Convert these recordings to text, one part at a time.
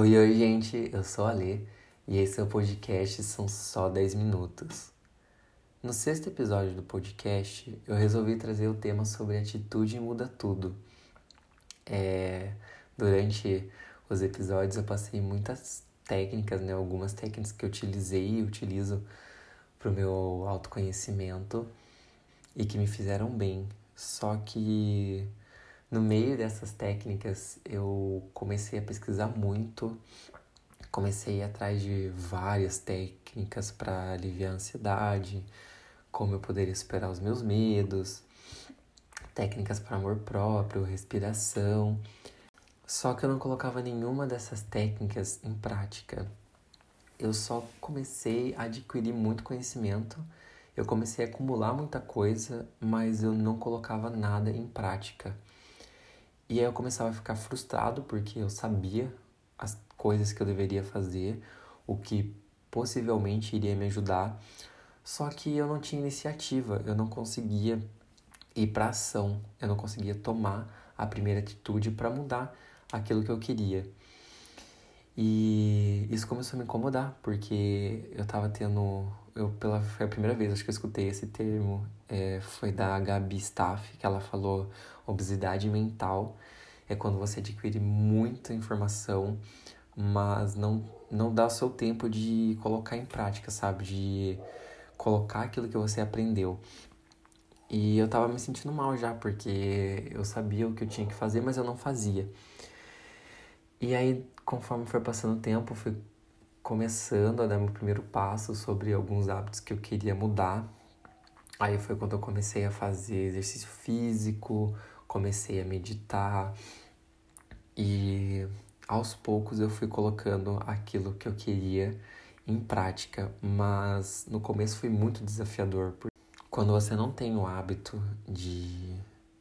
Oi, oi, gente, eu sou a Lê e esse é o podcast São Só 10 Minutos. No sexto episódio do podcast, eu resolvi trazer o tema sobre atitude muda tudo. É, durante os episódios eu passei muitas técnicas, né? Algumas técnicas que eu utilizei e utilizo para o meu autoconhecimento e que me fizeram bem. Só que no meio dessas técnicas, eu comecei a pesquisar muito, comecei atrás de várias técnicas para aliviar a ansiedade, como eu poderia superar os meus medos, técnicas para amor próprio, respiração. Só que eu não colocava nenhuma dessas técnicas em prática. Eu só comecei a adquirir muito conhecimento, eu comecei a acumular muita coisa, mas eu não colocava nada em prática. E aí eu começava a ficar frustrado porque eu sabia as coisas que eu deveria fazer, o que possivelmente iria me ajudar, só que eu não tinha iniciativa, eu não conseguia ir para ação, eu não conseguia tomar a primeira atitude para mudar aquilo que eu queria. E isso começou a me incomodar, porque eu tava tendo. Eu, pela, foi a primeira vez acho que eu escutei esse termo, é, foi da Gabi Staff, que ela falou obesidade mental. É quando você adquire muita informação, mas não, não dá o seu tempo de colocar em prática, sabe? De colocar aquilo que você aprendeu. E eu tava me sentindo mal já, porque eu sabia o que eu tinha que fazer, mas eu não fazia. E aí, conforme foi passando o tempo, fui começando a dar meu primeiro passo sobre alguns hábitos que eu queria mudar. Aí foi quando eu comecei a fazer exercício físico, comecei a meditar e aos poucos eu fui colocando aquilo que eu queria em prática, mas no começo foi muito desafiador. Quando você não tem o hábito de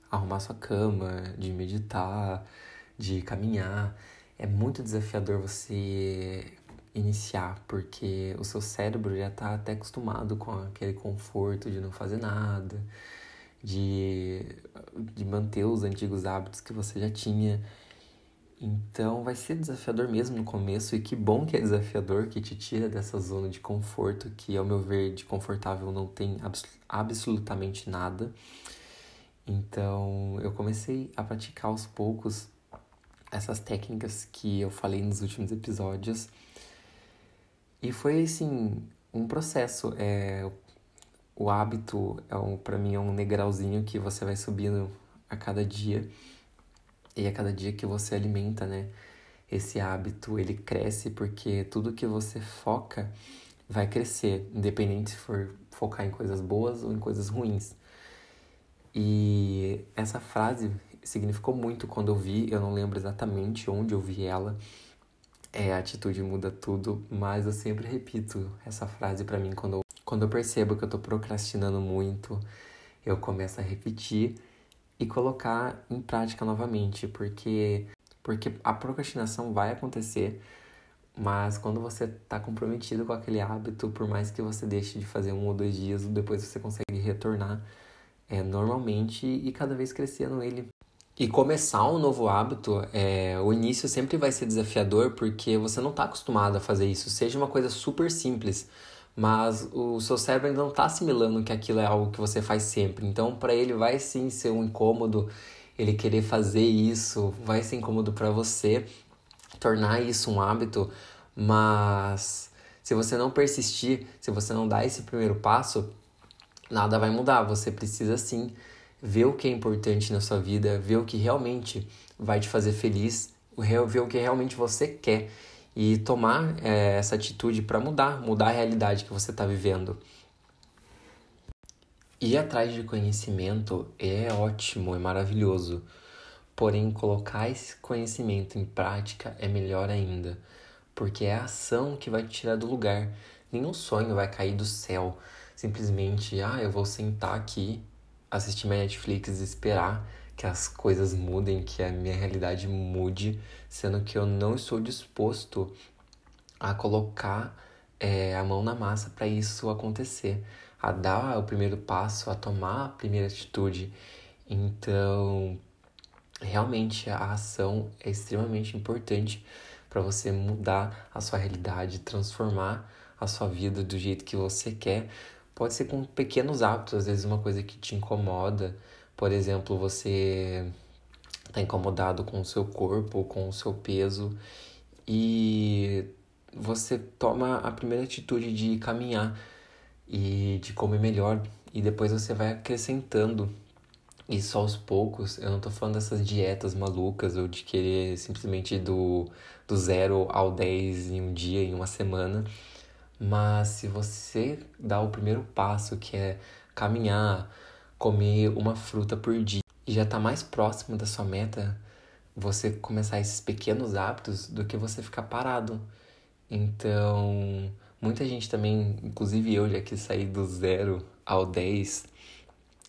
arrumar sua cama, de meditar, de caminhar, é muito desafiador você iniciar, porque o seu cérebro já está até acostumado com aquele conforto de não fazer nada, de, de manter os antigos hábitos que você já tinha. Então vai ser desafiador mesmo no começo, e que bom que é desafiador, que te tira dessa zona de conforto, que ao meu ver de confortável não tem abs absolutamente nada. Então eu comecei a praticar aos poucos essas técnicas que eu falei nos últimos episódios. E foi assim, um processo. É, o hábito é um, para mim é um degrauzinho que você vai subindo a cada dia. E a cada dia que você alimenta, né, esse hábito, ele cresce porque tudo que você foca vai crescer, independente se for focar em coisas boas ou em coisas ruins. E essa frase significou muito quando eu vi, eu não lembro exatamente onde eu vi ela. É, a atitude muda tudo, mas eu sempre repito essa frase para mim quando eu, quando eu percebo que eu tô procrastinando muito, eu começo a repetir e colocar em prática novamente, porque porque a procrastinação vai acontecer, mas quando você está comprometido com aquele hábito, por mais que você deixe de fazer um ou dois dias, depois você consegue retornar é, normalmente e cada vez crescendo ele. E começar um novo hábito, é, o início sempre vai ser desafiador porque você não está acostumado a fazer isso. Seja uma coisa super simples, mas o seu cérebro ainda não está assimilando que aquilo é algo que você faz sempre. Então, para ele vai sim ser um incômodo ele querer fazer isso, vai ser incômodo para você tornar isso um hábito, mas se você não persistir, se você não dar esse primeiro passo, nada vai mudar. Você precisa sim ver o que é importante na sua vida, ver o que realmente vai te fazer feliz, ver o que realmente você quer e tomar é, essa atitude para mudar, mudar a realidade que você está vivendo. Ir atrás de conhecimento é ótimo, é maravilhoso. Porém, colocar esse conhecimento em prática é melhor ainda, porque é a ação que vai te tirar do lugar. Nenhum sonho vai cair do céu. Simplesmente, ah, eu vou sentar aqui assistir minha Netflix e esperar que as coisas mudem, que a minha realidade mude, sendo que eu não estou disposto a colocar é, a mão na massa para isso acontecer, a dar o primeiro passo, a tomar a primeira atitude. Então, realmente a ação é extremamente importante para você mudar a sua realidade, transformar a sua vida do jeito que você quer. Pode ser com pequenos hábitos, às vezes uma coisa que te incomoda. Por exemplo, você está incomodado com o seu corpo, com o seu peso e você toma a primeira atitude de caminhar e de comer melhor e depois você vai acrescentando isso aos poucos. Eu não tô falando dessas dietas malucas ou de querer simplesmente do, do zero ao 10 em um dia, em uma semana. Mas se você dá o primeiro passo, que é caminhar, comer uma fruta por dia, e já tá mais próximo da sua meta, você começar esses pequenos hábitos do que você ficar parado. Então, muita gente também, inclusive eu, já quis sair do zero ao 10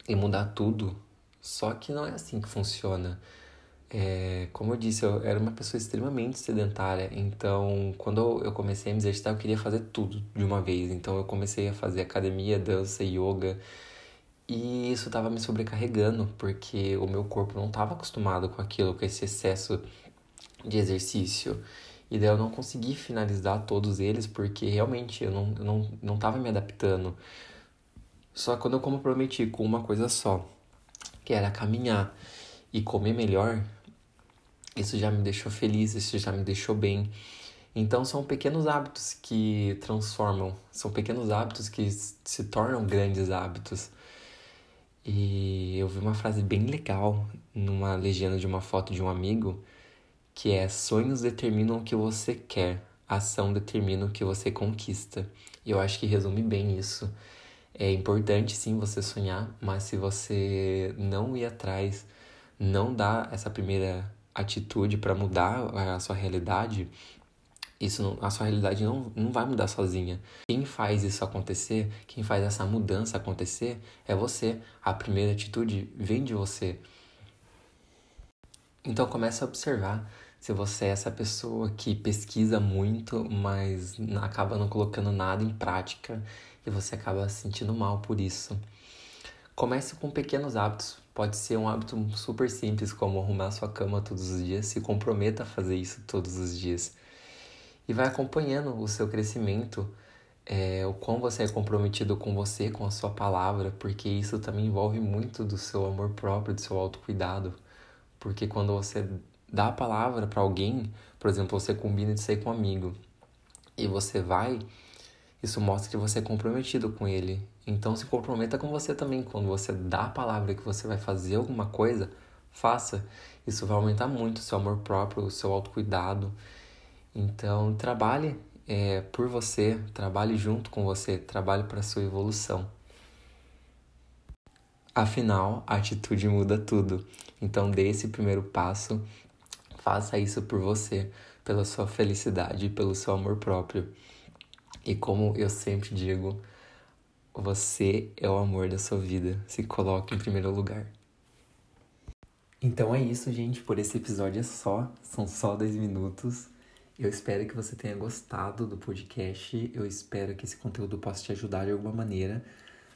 e mudar tudo. Só que não é assim que funciona. É, como eu disse, eu era uma pessoa extremamente sedentária, então quando eu comecei a me exercitar, eu queria fazer tudo de uma vez. Então eu comecei a fazer academia, dança, yoga, e isso estava me sobrecarregando, porque o meu corpo não estava acostumado com aquilo, com esse excesso de exercício. E daí eu não consegui finalizar todos eles, porque realmente eu não, eu não, não me adaptando. Só quando eu comprometi com uma coisa só, que era caminhar e comer melhor, isso já me deixou feliz, isso já me deixou bem. Então são pequenos hábitos que transformam, são pequenos hábitos que se tornam grandes hábitos. E eu vi uma frase bem legal numa legenda de uma foto de um amigo, que é sonhos determinam o que você quer, ação determina o que você conquista. E eu acho que resume bem isso. É importante sim você sonhar, mas se você não ir atrás, não dar essa primeira atitude para mudar a sua realidade, isso não, a sua realidade não, não vai mudar sozinha. Quem faz isso acontecer, quem faz essa mudança acontecer é você. A primeira atitude vem de você. Então comece a observar se você é essa pessoa que pesquisa muito, mas acaba não colocando nada em prática e você acaba se sentindo mal por isso. Comece com pequenos hábitos. Pode ser um hábito super simples, como arrumar sua cama todos os dias. Se comprometa a fazer isso todos os dias. E vai acompanhando o seu crescimento, é, o quão você é comprometido com você, com a sua palavra, porque isso também envolve muito do seu amor próprio, do seu autocuidado. Porque quando você dá a palavra para alguém, por exemplo, você combina de sair com um amigo e você vai, isso mostra que você é comprometido com ele. Então se comprometa com você também. Quando você dá a palavra que você vai fazer alguma coisa, faça. Isso vai aumentar muito o seu amor próprio, o seu autocuidado. Então trabalhe é, por você, trabalhe junto com você, trabalhe para sua evolução. Afinal, a atitude muda tudo. Então dê esse primeiro passo Faça isso por você, pela sua felicidade e pelo seu amor próprio. E como eu sempre digo, você é o amor da sua vida. Se coloque em primeiro lugar. Então é isso, gente. Por esse episódio é só. São só 10 minutos. Eu espero que você tenha gostado do podcast. Eu espero que esse conteúdo possa te ajudar de alguma maneira.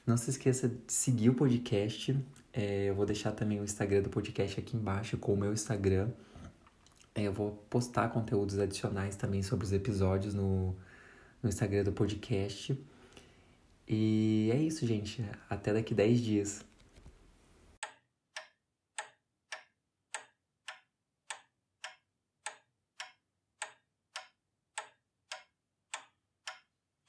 Não se esqueça de seguir o podcast. É, eu vou deixar também o Instagram do podcast aqui embaixo com o meu Instagram. É, eu vou postar conteúdos adicionais também sobre os episódios no, no Instagram do podcast. E é isso, gente. Até daqui 10 dias.